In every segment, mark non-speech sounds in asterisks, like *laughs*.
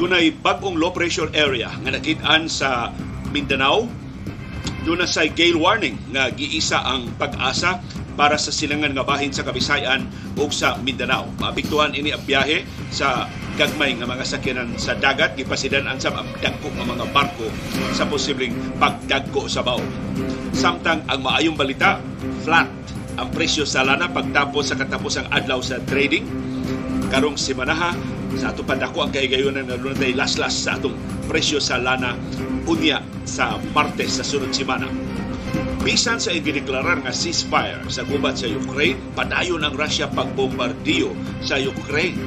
Dunay bagong low pressure area nga nakit-an sa Mindanao. Doon sa gale warning nga giisa ang pag-asa para sa silangan nga bahin sa Kabisayan ug sa Mindanao. Maapektuhan ini ang biyahe sa gagmay nga mga sakyanan sa dagat gipasidan-an sa dagko nga mga barko sa posibleng pagdagko sa baw. Samtang ang maayong balita, flat ang presyo sa lana pagtapos sa katapos ang adlaw sa trading. Karong simanaha, sa ato padako ang kahigayonan nga lunay laslas sa atong presyo sa lana unya sa Martes sa sunod semana. Bisan sa iginiklarar nga ceasefire sa gubat sa Ukraine, padayon ang Russia pagbombardiyo sa Ukraine.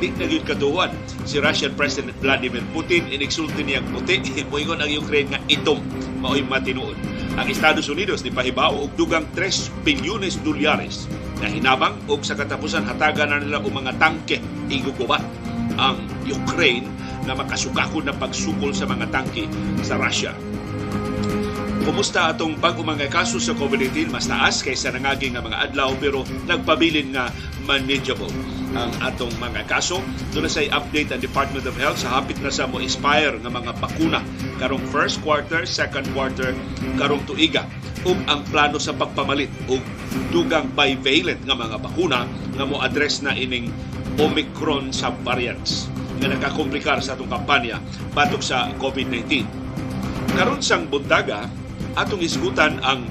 Di na yun katuwan si Russian President Vladimir Putin inigsulti niyang puti moingon ang Ukraine nga itom mao'y matinuod. Ang Estados Unidos ni pahibaw og dugang 3 bilyones dolyares na hinabang og sa katapusan hatagan na nila og mga tangke igugubat ang Ukraine na makasukakon na pagsukol sa mga tangke sa Russia. Kumusta atong bag mga kaso sa COVID-19 mas taas kaysa nangaging nga mga adlaw pero nagpabilin nga manageable ang atong mga kaso. Doon say update ang Department of Health sa hapit na sa mo expire nga mga bakuna karong first quarter, second quarter, karong tuiga ug ang plano sa pagpamalit ug dugang bivalent nga mga bakuna nga mo address na ining Omicron subvariants nga nagkakomplikar sa atong kampanya batok sa COVID-19. Karon sang buntaga, atong isgutan ang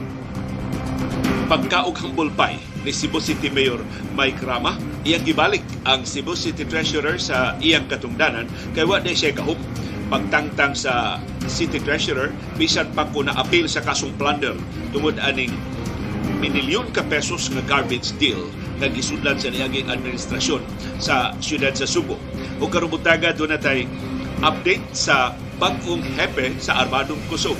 pagkaog humble pie ni Cebu City Mayor Mike Rama. Iyang gibalik ang Cebu City Treasurer sa iyang katungdanan kay wa siya kahum pagtangtang sa City Treasurer bisan pa ko na appeal sa kasong plunder tungod aning minilyon ka pesos nga garbage deal nga gisudlan sa niyaging administrasyon sa siyudad sa Subo. O karubutaga doon na tay update sa bagong hepe sa Armadong Kusog.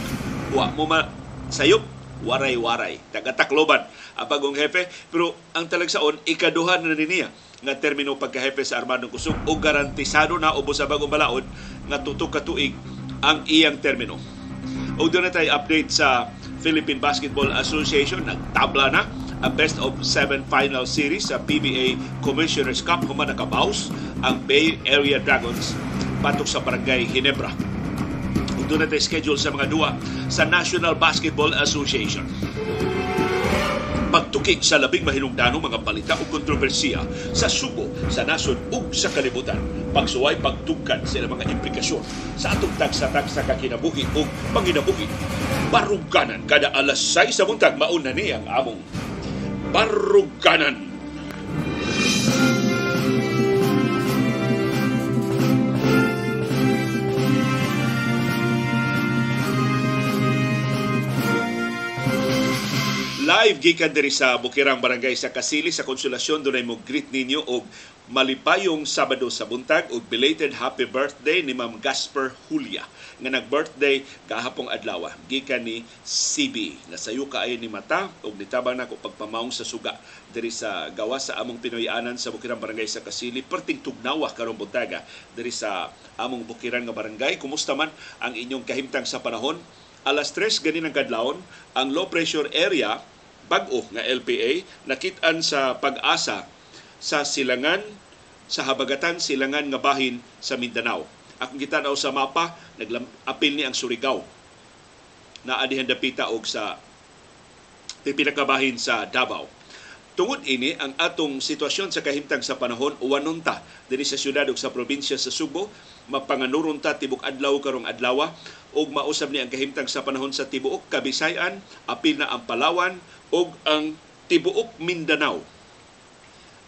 Wa mo ma sayop waray-waray. Tagatakloban ang bagong hepe. Pero ang talagsaon, ikaduhan na din niya nga termino pagkahepe sa Armadong Kusog o garantisado na ubos sa bagong balaod nga tutok katuig ang iyang termino. O doon na tayo update sa Philippine Basketball Association. Nagtabla na ang best of seven final series sa PBA Commissioner's Cup human nakabaus ang Bay Area Dragons patok sa Barangay Ginebra. Doon na tayo schedule sa mga duwa sa National Basketball Association pagtukig sa labing mahinungdanong mga balita o kontrobersiya sa sugo, sa nasod ug sa kalibutan. Pagsuway pagtugkan sa mga implikasyon sa atong tagsa-tagsa kakinabuhi o panginabuhi. Baruganan kada alas 6 sa buntag mauna ni ang among Baruganan. Live gikan diri sa Bukirang Barangay sa Kasili sa Konsolasyon. Dunay mo greet ninyo og malipayong Sabado sa buntag ug belated happy birthday ni Ma'am Gasper Julia nga nag-birthday kahapong adlaw. Gikan ni CB nga sayo kaayo ni mata ug nitabang nako pagpamaong sa suga diri sa gawas sa among Pinoyanan sa Bukirang Barangay sa Kasili. Perting tugnawa karong buntaga diri sa among Bukirang nga barangay. Kumusta man ang inyong kahimtang sa panahon? Alas 3 ganin ang kadlawon ang low pressure area bag-o nga LPA nakit-an sa pag-asa sa silangan sa habagatan silangan nga bahin sa Mindanao. Akong kita sa mapa, nag-apil ni ang Surigao na adihan dapita og sa pinakabahin sa Davao. Tungod ini ang atong sitwasyon sa kahimtang sa panahon uwanunta dinhi sa syudad ug sa probinsya sa Subo mapanganuron ta tibok adlaw karong adlaw ug mausab ni ang kahimtang sa panahon sa tibuok Kabisayan apil na ang Palawan ug ang tibuok Mindanao.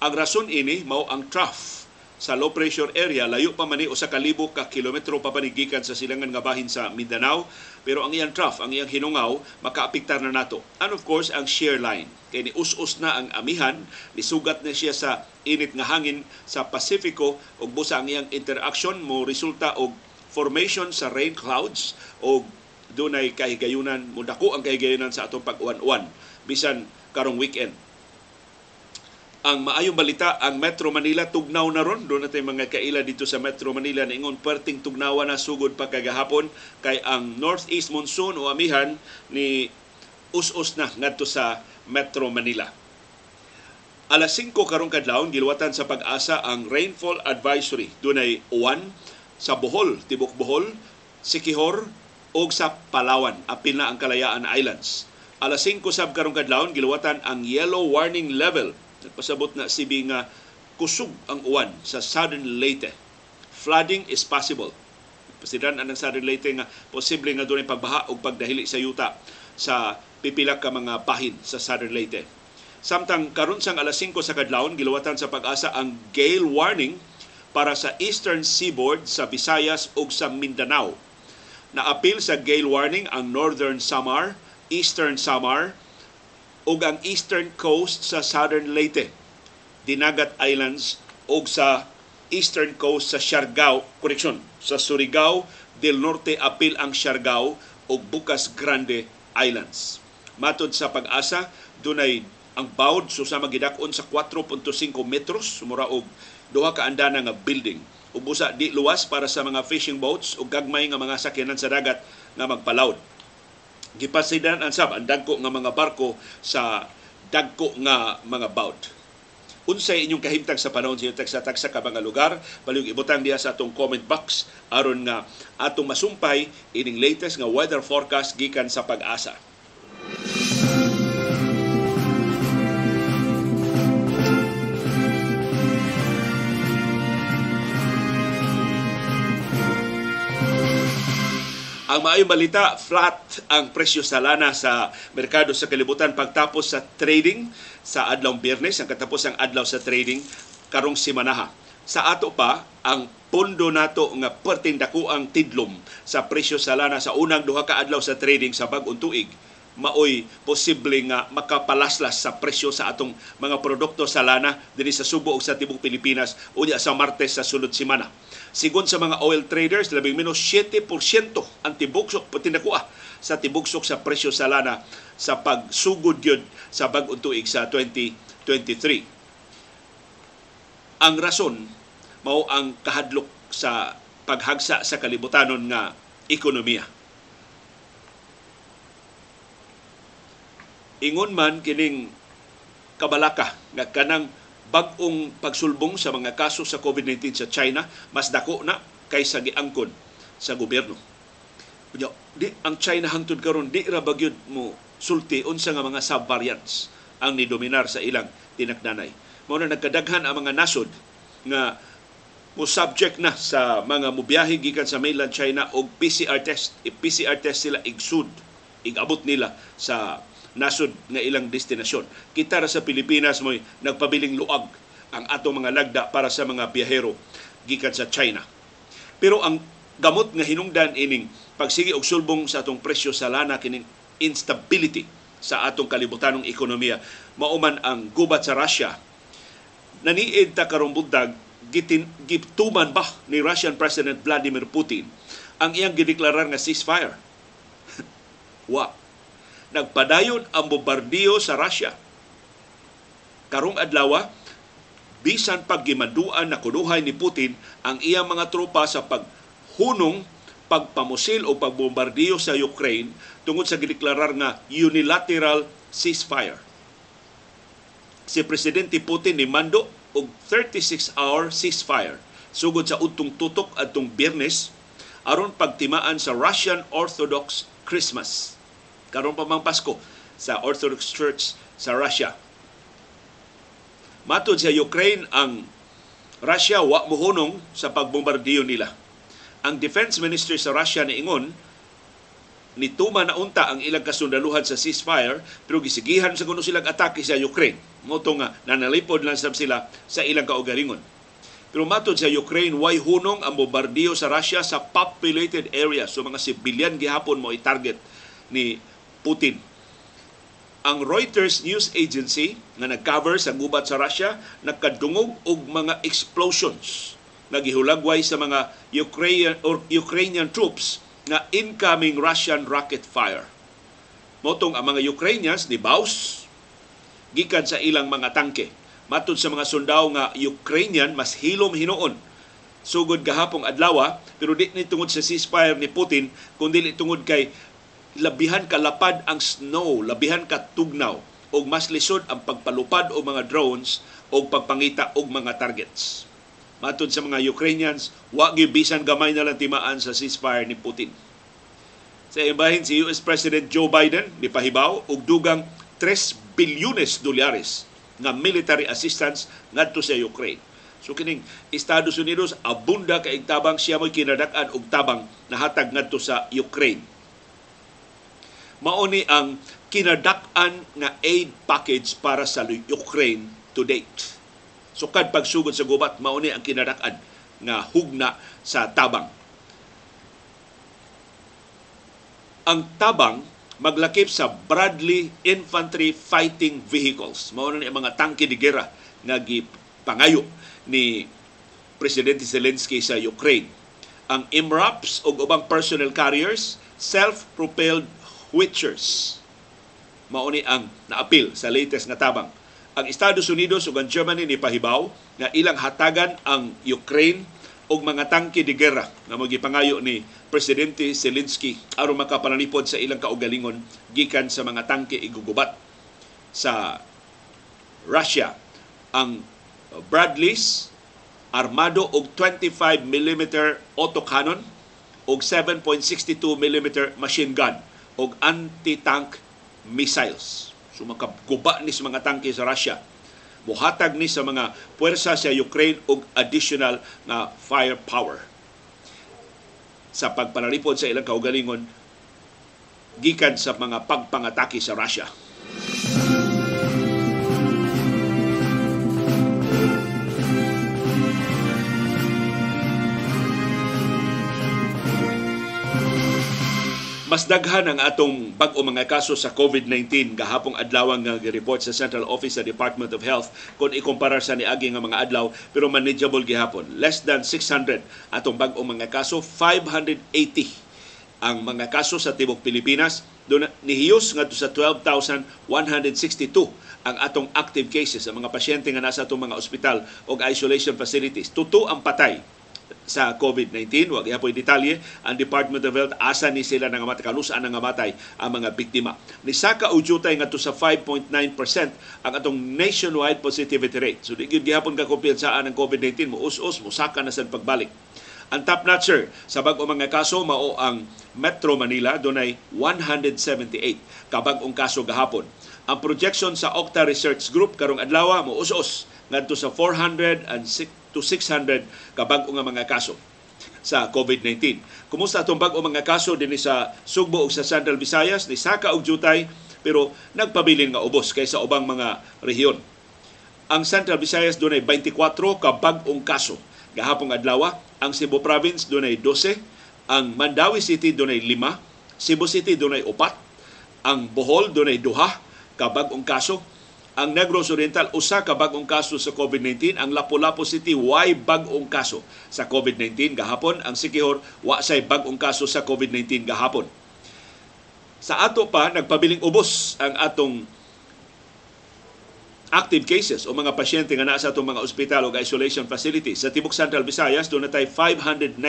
Ang rason ini mao ang trough sa low pressure area. Layo pa man ni usa ka libo ka kilometro pa panigikan sa silangan nga bahin sa Mindanao. Pero ang iyang trough ang iyang hinungaw makaapektar na nato. And of course ang shear line. Kay ni us-us na ang amihan nisugat na siya sa init nga hangin sa Pasifiko ug busa ang iyang interaction mo resulta og formation sa rain clouds o dunay kahigayunan mudako ang kahigayunan sa atong pag-uwan-uwan bisan karong weekend. Ang maayong balita, ang Metro Manila tugnaw na ron. Doon natin mga kaila dito sa Metro Manila na ingon perting tugnawa na sugod pa kagahapon kay ang Northeast Monsoon o amihan ni us-us na ngadto sa Metro Manila. Alas 5 karong kadlawon giluwatan sa pag-asa ang rainfall advisory. Dunay uwan sa Bohol, tibok Bohol, Sikihor o sa Palawan, apil na ang Kalayaan Islands. Alas 5 sab karong kadlawon giluwatan ang yellow warning level. Nagpasabot na sibi nga kusog ang uwan sa Southern Leyte. Flooding is possible. Pasidan ang Southern Leyte nga posible nga doon pagbaha o pagdahili sa yuta sa pipila ka mga bahin sa Southern Leyte. Samtang karon sang alas 5 sa kadlawon giluwatan sa pag-asa ang gale warning para sa Eastern Seaboard sa Visayas ug sa Mindanao. Naapil sa gale warning ang Northern Samar, Eastern Samar ug ang eastern coast sa Southern Leyte, Dinagat Islands ug sa eastern coast sa Siargao, correction, sa Surigao del Norte apil ang Siargao ug Bukas Grande Islands. Matod sa pag-asa, dunay ang bawd susama gidakon sa 4.5 metros sumura og duha ka andana nga building ug busa di luwas para sa mga fishing boats ug gagmay nga mga sakyanan sa dagat nga magpalawd. Gipasidan ang sab ang dagko nga mga barko sa dagko nga mga boat. Unsay inyong kahimtang sa panahon sa tagsa tagsa ka mga lugar, palihog ibutang diha sa atong comment box aron nga atong masumpay ining latest nga weather forecast gikan sa pag-asa. Ang maayong balita, flat ang presyo sa lana sa merkado sa kalibutan pagtapos sa trading sa adlawng biyernes, ang katapos ang adlaw sa trading karong simanaha. Sa ato pa, ang pondo nato nga pertindako ang tidlom sa presyo sa lana sa unang duha ka adlaw sa trading sa bag-ong tuig maoy posible nga makapalaslas sa presyo sa atong mga produkto sa lana dinhi sa Subo ug sa tibok Pilipinas unya sa Martes sa sulod semana. Sigon sa mga oil traders, labing menos 7% ang tibuksok patinakuha sa tibuksok sa presyo sa lana sa pagsugod yun sa bag-ong tuig sa 2023. Ang rason mao ang kahadlok sa paghagsa sa kalibutanon nga ekonomiya ingon man kining kabalaka nga kanang bag-ong pagsulbong sa mga kaso sa COVID-19 sa China mas dako na kaysa giangkon sa gobyerno. Kunya, di ang China hangtod karon di ra bagyod mo sulti unsa nga mga subvariants ang nidominar sa ilang tinakdanay. Mao na nagkadaghan ang mga nasod nga mo subject na sa mga mubiyahe gikan sa mainland China og PCR test. I PCR test sila igsud, igabot nila sa nasod nga ilang destinasyon. Kita ra sa Pilipinas mo'y nagpabiling luag ang atong mga lagda para sa mga biyahero gikan sa China. Pero ang gamot nga hinungdan ining pagsigi og sulbong sa atong presyo sa lana kining instability sa atong kalibutanong ekonomiya mauman ang gubat sa Russia naniid ta karong bundag gitin gituman ba ni Russian President Vladimir Putin ang iyang gideklarar nga ceasefire *laughs* wa nagpadayon ang bombardiyo sa Russia. Karong adlaw, bisan pag gimaduan na kunuhay ni Putin ang iyang mga tropa sa paghunong, pagpamusil o pagbombardiyo sa Ukraine tungod sa gideklarar nga unilateral ceasefire. Si Presidente Putin ni mando og 36-hour ceasefire sugod sa utong tutok adtong Biyernes aron pagtimaan sa Russian Orthodox Christmas karon pa mang Pasko sa Orthodox Church sa Russia. Matod sa Ukraine ang Russia wa mohunong sa pagbombardiyo nila. Ang Defense Minister sa Russia niingon ni tuma na unta ang ilang kasundaluhan sa ceasefire pero gisigihan sa kuno silang atake sa Ukraine. Moto nga nanalipod lang sab sila sa ilang kaugalingon. Pero matod sa Ukraine, way hunong ang bombardiyo sa Russia sa populated areas. So mga sibilyan gihapon mo i-target ni Putin. Ang Reuters news agency nga nag-cover sa gubat sa Russia nagkadungog og mga explosions nagihulagway sa mga Ukrainian or Ukrainian troops na incoming Russian rocket fire. Motong ang mga Ukrainians ni Baus gikan sa ilang mga tangke. Matod sa mga sundao nga Ukrainian mas hilom hinuon sugod gahapong adlaw pero di ni tungod sa ceasefire ni Putin kundi tungod kay labihan kalapad ang snow, labihan ka tugnaw o mas lisod ang pagpalupad o mga drones o pagpangita og mga targets. Matod sa mga Ukrainians, wa gyud bisan gamay na lang timaan sa ceasefire ni Putin. Sa ibahin si US President Joe Biden nipahibaw og dugang 3 bilyones dolyares nga military assistance ngadto sa Ukraine. So kining Estados Unidos abunda kay tabang siya mo'y kinadak-an og tabang nahatag ngadto sa Ukraine. Mao ni ang kinadak-an nga aid package para sa Ukraine to date. So kad pagsugod sa gubat mao ni ang kinadak-an nga hugna sa tabang ang tabang maglakip sa Bradley Infantry Fighting Vehicles. Mao na ni mga tangke de gera nga gipangayo ni Presidente Zelensky sa Ukraine. Ang MRAPs o ubang personnel carriers, self-propelled Witchers. Mao ni ang naapil sa latest nga tabang. Ang Estados Unidos ug ang Germany ni pahibaw nga ilang hatagan ang Ukraine og mga tangke de gera nga magipangayo ni Presidente Zelensky aron makapanalipod sa ilang kaugalingon gikan sa mga tangke igugubat sa Russia. Ang Bradleys armado og 25 mm autocannon og 7.62 mm machine gun og anti-tank missiles. So makaguba ni sa mga tangke sa Russia muhatag ni sa mga puwersa sa Ukraine og additional na firepower sa pagpanalipod sa ilang kaugalingon gikan sa mga pagpangatake sa Russia. Mas daghan ang atong bag-o mga kaso sa COVID-19 gahapong adlaw nga report sa Central Office sa Department of Health kung ikumpara sa niagi nga mga adlaw pero manageable gihapon. Less than 600 atong bag-o mga kaso, 580 ang mga kaso sa tibok Pilipinas. Doon nihiyos ngadto sa 12,162 ang atong active cases sa mga pasyente nga nasa atong mga ospital o isolation facilities. Tuto ang patay sa COVID-19. Wag ihapoy detalye, ang Department of Health asa ni sila nga matay, kalusaan nga matay ang mga biktima. Ni Saka Ujutay nga to sa 5.9% ang atong nationwide positivity rate. So di gyud gihapon ka kumpensaan ang COVID-19 mo us-us mo saka na sa pagbalik. Ang top notcher sa bag-o mga kaso mao ang Metro Manila dunay 178 kabag-ong kaso gahapon. Ang projection sa Octa Research Group karong adlaw mo us-us ngadto sa 406 to 600 kabag-o nga mga kaso sa COVID-19. Kumusta atong bag-o mga kaso dinhi sa Sugbo ug sa Central Visayas ni saka og jutay pero nagpabilin nga ubos kaysa ubang mga rehiyon. Ang Central Visayas dunay 24 ka bag-ong kaso. Gahapong adlaw ang Cebu Province dunay 12, ang Mandawi City dunay 5, Cebu City dunay 4, ang Bohol dunay 2 ka bag-ong kaso ang Negros Oriental usa ka bag-ong kaso sa COVID-19. Ang Lapu-Lapu City way bag-ong kaso sa COVID-19? Gahapon ang Sikihor wa say bag-ong kaso sa COVID-19 gahapon. Sa ato pa nagpabiling ubos ang atong active cases o mga pasyente nga naa sa atong mga ospital o isolation facilities sa tibok Central Visayas doon natay 592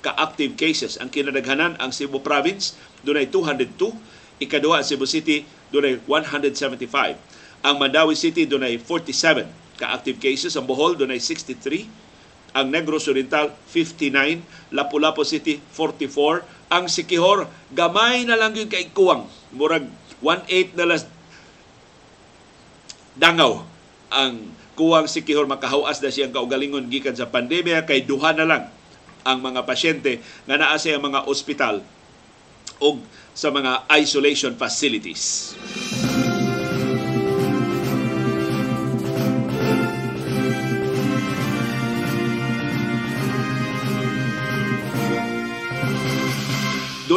ka active cases. Ang kinadaghanan ang Cebu Province doon ay 202 ikaduha Cebu City doon ay 175 ang Mandawi City dunay 47 ka-active cases. Ang Bohol dunay 63. Ang Negros Oriental 59. Lapu-Lapu City 44. Ang Sikihor gamay na lang yung kay kuwang. Murag 1/8 na lang dangaw ang kuwang Sikihor makahawas na siyang kaugalingon gikan sa pandemya kay duha na lang ang mga pasyente nga naa sa mga ospital o sa mga isolation facilities.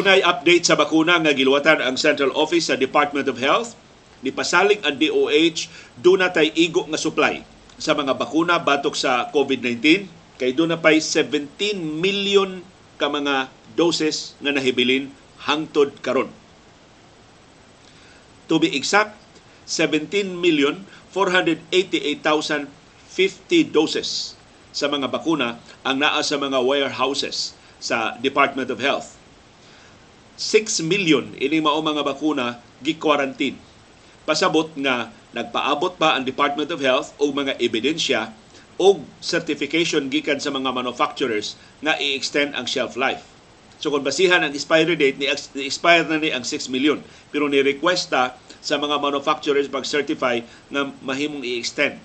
Dunay update sa bakuna nga giluwatan ang Central Office sa Department of Health. Nipasalig ang DOH, doon tay igo nga supply sa mga bakuna batok sa COVID-19. Kay doon na pa'y 17 million ka mga doses nga nahibilin hangtod karon. To be exact, 17 million 488,050 doses sa mga bakuna ang naa sa mga warehouses sa Department of Health 6 million ini mao mga bakuna gi-quarantine. Pasabot nga nagpaabot pa ang Department of Health og mga ebidensya og certification gikan sa mga manufacturers nga i-extend ang shelf life. So kung basihan ang expiry date, ni expire na ni ang 6 million. Pero ni requesta sa mga manufacturers pag-certify na mahimong i-extend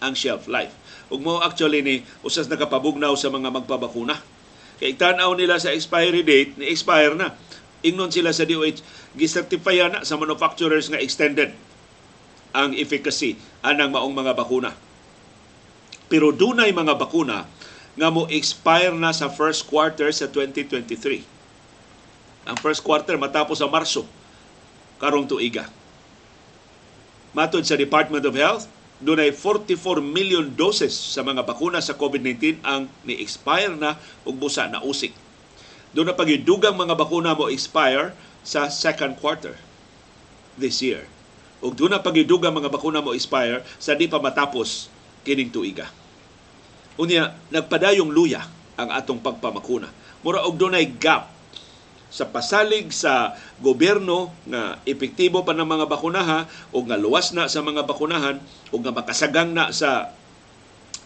ang shelf life. Ug mo actually ni usas nakapabugnaw sa mga magpabakuna. Kay tanaw nila sa expiry date, ni expire na. Ingnon sila sa DOH, gisertify na sa manufacturers nga extended ang efficacy anang maong mga bakuna. Pero dunay mga bakuna nga mo expire na sa first quarter sa 2023. Ang first quarter matapos sa Marso karong tuiga. Matod sa Department of Health, dunay 44 million doses sa mga bakuna sa COVID-19 ang ni-expire na ug busa na usik. Doon na pagidugang mga bakuna mo expire sa second quarter this year. Ug doon na pagidugang mga bakuna mo expire sa di pa matapos kining tuiga. Unya, nagpadayong luya ang atong pagpamakuna. Mura og dunay gap sa pasalig sa gobyerno nga epektibo pa ng mga bakunaha o nga luwas na sa mga bakunahan o nga makasagang na sa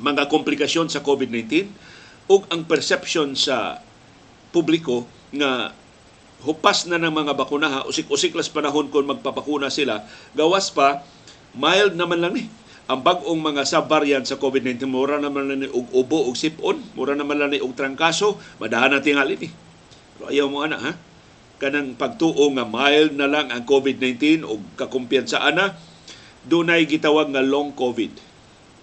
mga komplikasyon sa COVID-19 o ang perception sa publiko nga hupas na ng mga bakunaha usik-usiklas panahon kung magpapakuna sila gawas pa mild naman lang ni ang bag-ong mga sub-variant sa COVID-19, mura naman lang ni og ubo og sipon, mura naman lang ni og trangkaso, madahan na tingali ni. Pero ayaw mo ana ha? Kanang pagtuo nga mild na lang ang COVID-19 o kakumpiyansa ana, dunay gitawag nga long COVID.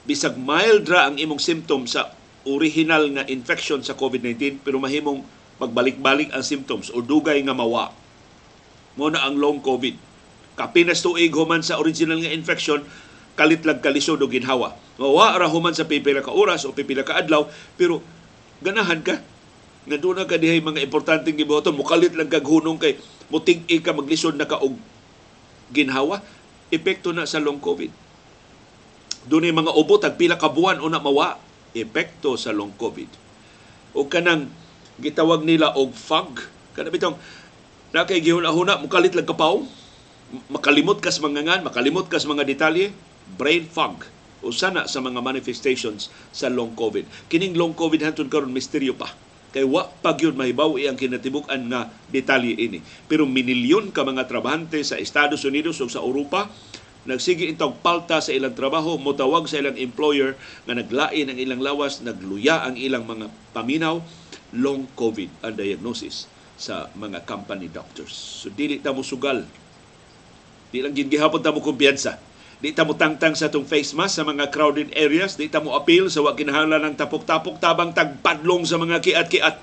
Bisag mild ra ang imong symptoms sa original nga infection sa COVID-19 pero mahimong pagbalik-balik ang symptoms o dugay nga mawa. Mo na ang long COVID. Kapinas tuig human sa original nga infection, kalitlag kalisod o ginhawa. Mawa ra human sa pipila ka oras o pipila ka adlaw, pero ganahan ka. Nga doon na ka dihay mga importanteng gibuhaton, mukalit lang kag hunong kay muting ka maglisod na ka og ginhawa. Epekto na sa long COVID. Doon mga ubo, tagpila ka buwan o na mawa. Epekto sa long COVID. O kanang gitawag nila og fog. Kana bitong na kay gihuna-huna mukalit lang kapaw. Makalimot kas mga ngan, makalimot kas mga detalye, brain fog usa na sa mga manifestations sa long COVID. Kining long COVID hantud karon misteryo pa. Kay wa pa gyud mahibaw ang kinatibuk-an nga detalye ini. Pero minilyon ka mga trabahante sa Estados Unidos ug sa Europa nagsige intog palta sa ilang trabaho, motawag sa ilang employer nga naglain ang ilang lawas, nagluya ang ilang mga paminaw, long COVID ang diagnosis sa mga company doctors. So dili ta mo sugal. Di lang gihapon ta mo kumpiyansa. Di ta mo tangtang sa itong face mask sa mga crowded areas. Di ta mo appeal sa wag kinahanglan ng tapok-tapok tabang tagpadlong sa mga kiat-kiat.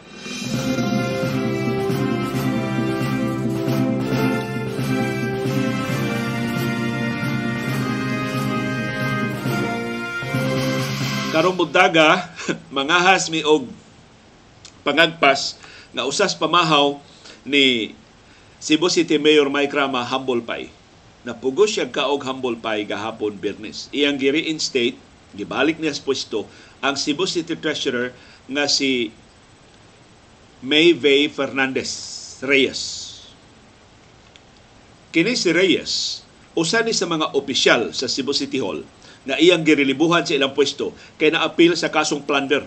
karong buntaga *laughs* mangahas mi og pangagpas nga usas pamahaw ni Cebu City Mayor Mike Rama humble pie. Napugos siya kaog humble pie gahapon Bernes. Iyang gi-reinstate, gibalik niya sa pwesto ang Cebu City Treasurer nga si Mayvey Fernandez Reyes. Kini si Reyes, usa ni sa mga opisyal sa Cebu City Hall na iyang girilibuhan sa ilang pwesto kay naapil sa kasong plunder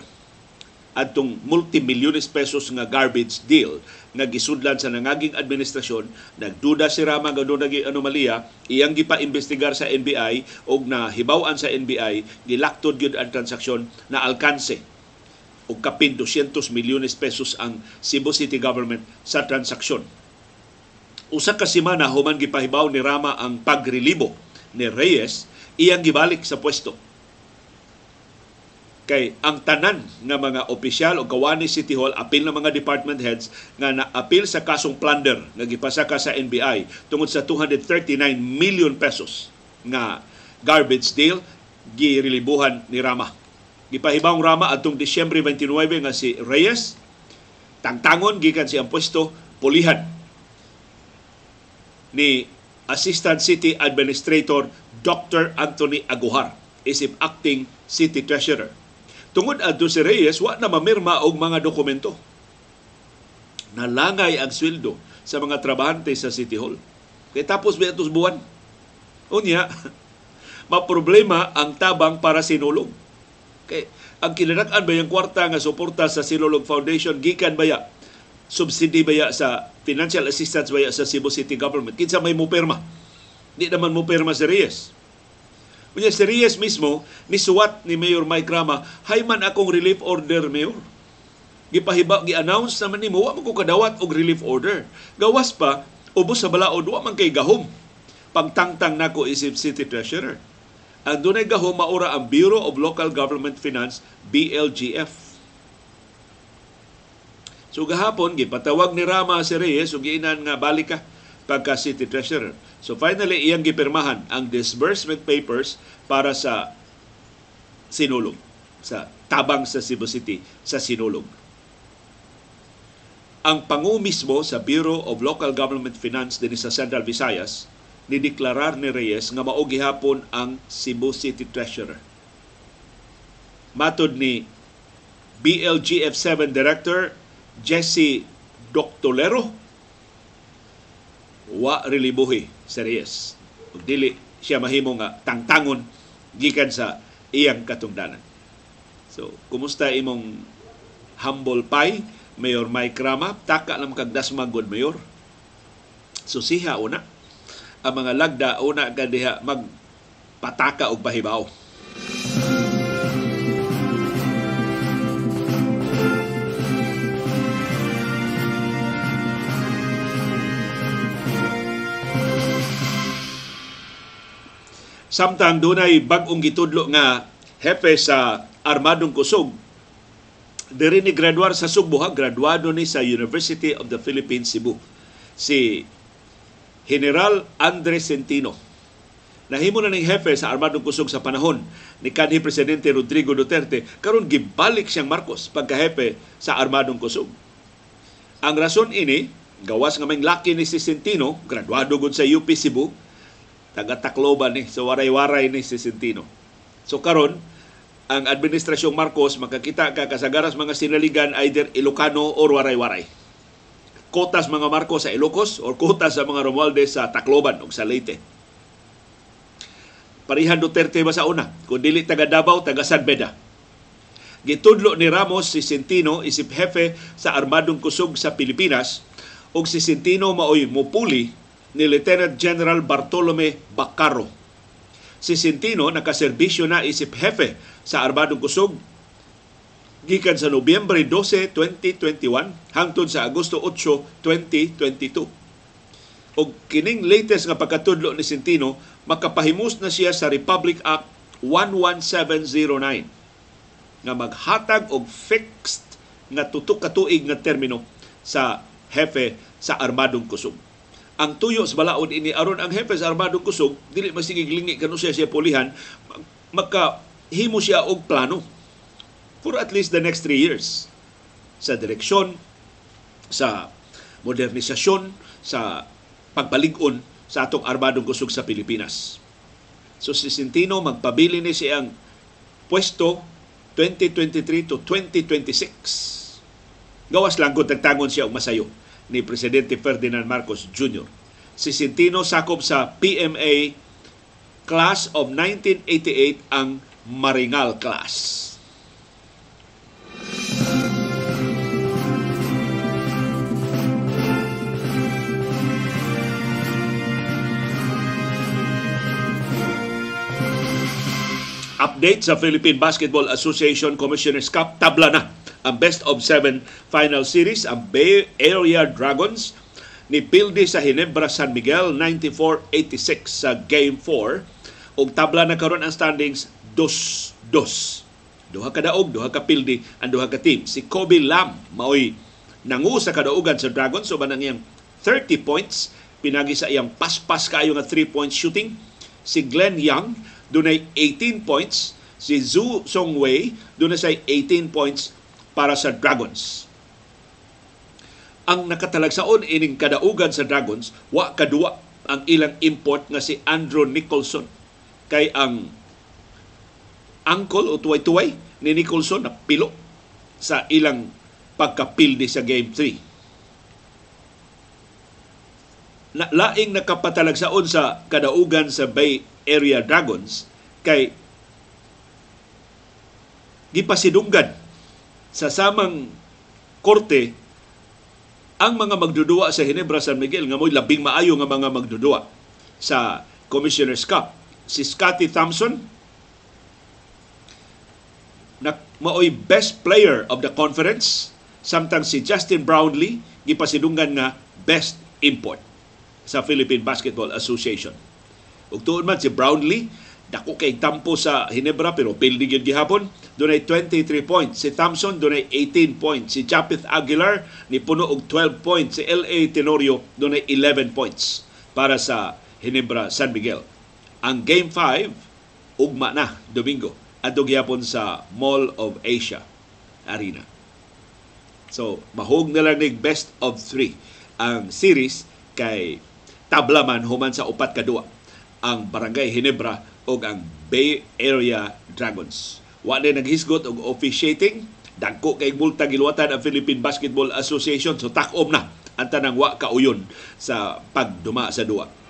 adtong multimilyones pesos nga garbage deal nga gisudlan sa nangaging administrasyon nagduda si Rama nga doon naging anomalya iyang gipa-investigar sa NBI og nahibaw-an sa NBI gilaktod gyud ang transaksyon na alkanse og kapin 200 milyones pesos ang Cebu City government sa transaksyon usa ka semana human gipahibaw ni Rama ang pagrelibo ni Reyes iyang gibalik sa pwesto. Kay ang tanan nga mga opisyal o kawani City Hall apil na mga department heads nga naapil sa kasong plunder nga gipasaka sa NBI tungod sa 239 million pesos nga garbage deal girelibuhan ni Rama. Gipahibawng Rama atong Disyembre 29 nga si Reyes tangtangon gikan siyang pwesto pulihan ni Assistant City Administrator Dr. Anthony Aguhar isip acting city treasurer. Tungod adto si Reyes, wa na mamirma og mga dokumento. Nalangay ang sweldo sa mga trabahante sa City Hall. Kaya tapos ba itos buwan? Unya, *laughs* maproblema ang tabang para sinulog. Kay ang kinadak-an ba yung kwarta nga suporta sa Sinulog Foundation gikan baya subsidy baya sa financial assistance baya sa Cebu City Government. Kinsa may mo perma. Di naman mo si Reyes. Kunya si Reyes mismo, ni suwat ni Mayor Mike Rama, hay man akong relief order, Mayor. Gipahiba, gi-announce naman ni mo, wa mo ko kadawat og relief order. Gawas pa, ubos sa balaod, wa man kay gahom. Pagtangtang nako isip City Treasurer. Ang dunay gahom maura ang Bureau of Local Government Finance, BLGF. So gahapon, gipatawag ni Rama si Reyes, ug giinan nga balik ka pagka City Treasurer. So finally, iyang gipirmahan ang disbursement papers para sa Sinulog, sa tabang sa Cebu City sa Sinulog. Ang pangu mismo sa Bureau of Local Government Finance din sa Central Visayas nideklarar ni Reyes nga mao gihapon ang Cebu City Treasurer. Matod ni BLGF7 Director Jesse Doctolero, wa relibuhi sa Reyes. Ug dili siya mahimo nga tangtangon gikan sa iyang katungdanan. So, kumusta imong humble pie, Mayor Mike Rama? Taka lang kagdasmag good Mayor. So, siha una. Ang mga lagda, una ka diha magpataka og bahibaw. Samtang dunay bag-ong gitudlo nga hepe sa Armadong Kusog, diri ni graduar sa Sugbo ha, graduado ni sa University of the Philippines Cebu. Si General Andres Centino. Nahimo na ning hepe sa Armadong Kusog sa panahon ni kanhi Presidente Rodrigo Duterte karon gibalik siyang Marcos pagkahepe sa Armadong Kusog. Ang rason ini gawas nga may laki ni si Centino, graduado gud sa UP Cebu, taga Tacloban ni so waray-waray ni si Centino. So karon ang administrasyong Marcos makakita ka kasagaras mga sinaligan either Ilocano or waray-waray. Kotas mga Marcos sa Ilocos or kotas sa mga Romualdez sa Tacloban o sa Leyte. Parihan Duterte ba sa una? Kung dili taga Davao, taga San Beda. Gitudlo ni Ramos si Centino isip hefe sa Armadong Kusog sa Pilipinas ug si Centino maoy mupuli ni Lieutenant General Bartolome Bacaro. Si Centino nakaserbisyo na isip hefe sa Armadong Kusog gikan sa Nobyembre 12, 2021 hangtod sa Agosto 8, 2022. Og kining latest nga pagkatudlo ni Centino makapahimus na siya sa Republic Act 11709 nga maghatag og fixed nga tutok ka tuig nga termino sa hefe sa Armadong Kusog ang tuyo sa balaod ini aron ang hepe sa armadong kusog dili masigig lingi kanu siya siya pulihan makahimo siya og plano for at least the next three years sa direksyon sa modernisasyon sa pagbalig-on sa atong armadong kusog sa Pilipinas. So si Centino magpabili ni siyang pwesto 2023 to 2026. Gawas lang kung tagtangon siya og masayo ni Presidente Ferdinand Marcos Jr. Si Centino sakop sa PMA Class of 1988 ang Maringal Class. Update sa Philippine Basketball Association Commissioner's Cup, tabla na ang best of seven final series, ang Bay Area Dragons ni Pilde sa Hinebra San Miguel 94-86 sa Game 4 ug tabla na karon ang standings 2-2. Duha ka daog, duha ka pildi ang duha ka team. Si Kobe Lam maoy nangu sa kadaugan sa Dragons so banang iyang 30 points pinagi sa iyang paspas kaayo nga 3 point shooting. Si Glenn Young dunay 18 points. Si Zhu Songwei dunay say 18 points para sa Dragons. Ang nakatalagsaon ining kadaugan sa Dragons, wa kadua ang ilang import nga si Andrew Nicholson. Kay ang uncle o tuway-tuway ni Nicholson na pilo sa ilang pagkapildi sa Game 3. Na, laing nakapatalagsaon sa kadaugan sa Bay Area Dragons kay gipasidunggan sa samang korte ang mga magdudua sa Hinebra San Miguel nga mo'y labing maayo nga mga magdudua sa Commissioner's Cup. Si Scotty Thompson na maoy best player of the conference samtang si Justin Brownlee gipasidunggan nga best import sa Philippine Basketball Association. Ug tuon man si Brownlee dako kay tampo sa Hinebra pero pildi gyud gihapon. Dunay 23 points si Thompson dunay 18 points si Japith Aguilar ni puno og 12 points si LA Tenorio dunay 11 points para sa Hinebra San Miguel. Ang game 5 ugma na Domingo adto gihapon sa Mall of Asia Arena. So mahog na lang nig best of 3 ang series kay tabla man human sa upat ka duwa ang Barangay Hinebra o ang Bay Area Dragons. Wa na naghisgot og officiating, dagko kay multa giluwatan ang Philippine Basketball Association so takom na ang tanang wa kauyon sa pagduma sa duwa.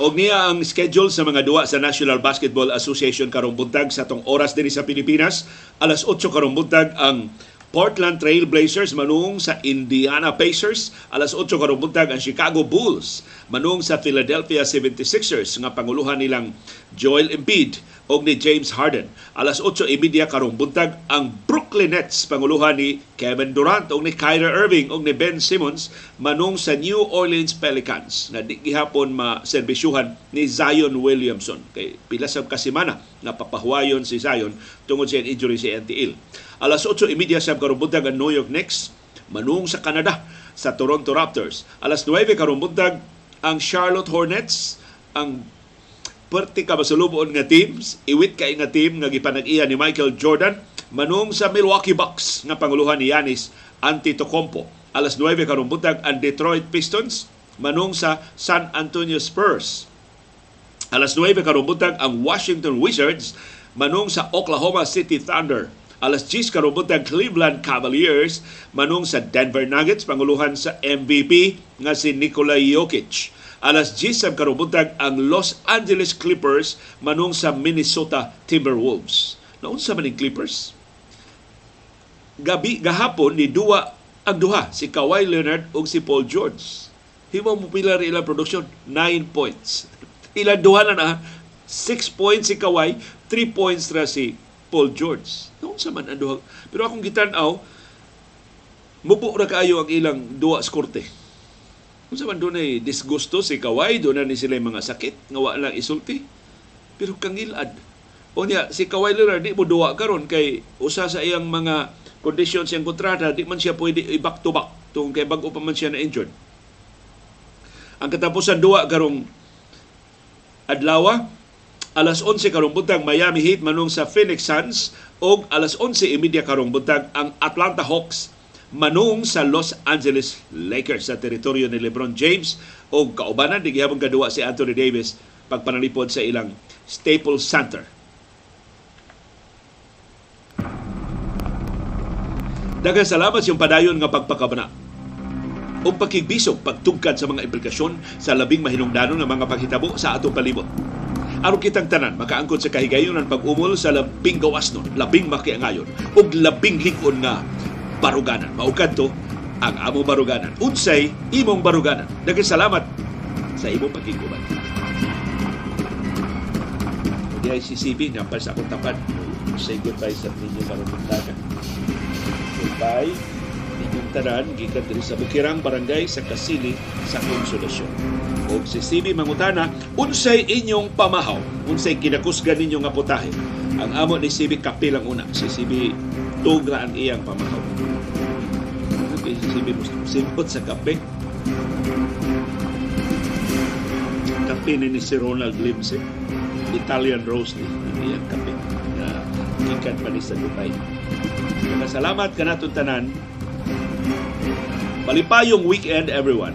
Og niya ang schedule sa mga duwa sa National Basketball Association karong buntag sa tong oras dinhi sa Pilipinas. Alas 8 karong buntag ang Portland Trail Blazers manung sa Indiana Pacers. Alas 8 karong buntag ang Chicago Bulls manung sa Philadelphia 76ers nga panguluhan nilang Joel Embiid o ni James Harden. Alas 8.30 karong buntag ang Brooklyn Nets panguluhan ni Kevin Durant o ni Kyrie Irving o ni Ben Simmons manung sa New Orleans Pelicans na di gihapon maserbisyuhan ni Zion Williamson kay pila sa kasimana nga papahuayon si Zion tungod sa injury si NTL. Alas 8.30 sa karumbutag ang New York Knicks, manung sa Canada sa Toronto Raptors. Alas 9 karumbutag ang Charlotte Hornets, ang perti ka masulubon nga teams, iwit kay nga team nga gipanag-iya ni Michael Jordan, manung sa Milwaukee Bucks nga panguluhan ni Yanis Antetokounmpo. Alas 9 karumbutag ang Detroit Pistons, manung sa San Antonio Spurs. Alas 9 karumbutag ang Washington Wizards, manung sa Oklahoma City Thunder alas 10 karubutang Cleveland Cavaliers manung sa Denver Nuggets panguluhan sa MVP nga si Nikola Jokic. Alas 10 sa karubutang ang Los Angeles Clippers manung sa Minnesota Timberwolves. Naunsa man Clippers? Gabi gahapon ni duwa ang duha si Kawhi Leonard ug si Paul George. Himo mo pila ilang production 9 points. *laughs* Ilang duha na na 6 points si Kawhi, 3 points ra si Paul George. Noon sa man ang duha. Pero akong gitanaw, mubo ra kaayo ang ilang duwa sa korte. Kung man doon ay disgusto si Kawai, doon na ni sila mga sakit, nga wala isulti. Pero kangilad. O niya, si Kawai Leonard, di mo duwa karon kay usa sa iyang mga conditions siyang kontrata, di man siya pwede i-back to back tungkol kay bago pa man siya na injured. Ang katapusan duwa karong adlawa, alas 11 karong buntag Miami Heat manung sa Phoenix Suns og alas 11:30 karong buntag ang Atlanta Hawks manung sa Los Angeles Lakers sa teritoryo ni LeBron James. Og kaubanan di gihapon kaduwa si Anthony Davis pagpanalipod sa ilang Staples Center. Daghang salamat yung padayon nga pagpakabana. O pakigbisog pagtugkad sa mga implikasyon sa labing mahinungdanon nga mga paghitabo sa atong palibot. Aron kitang tanan makaangkon sa kahigayonan pag-umol sa labing gawas nun, labing makiangayon, ug labing lingon nga baruganan. Maugad to ang among baruganan. Unsay imong baruganan. Daghang salamat sa imong pakiguban. Di ay CCB nga sa akong tapat. Say goodbye sa ninyo karong buntagan. Goodbye inyong tanan gikan diri sa Bukirang Barangay sa Kasili sa Konsolasyon. O si CB Mangutana, unsay inyong pamahaw, unsay kinakusgan ninyo nga putahe. Ang amo ni CB kapilang una, si CB tugra ang iyang pamahaw. Okay, si CB simpot sa kape. Kape ni, ni si Ronald Limse, Italian Rose ni iyang kape. Na ikan pa ni sa Dubai. Salamat ka natin tanan Malipayong weekend everyone.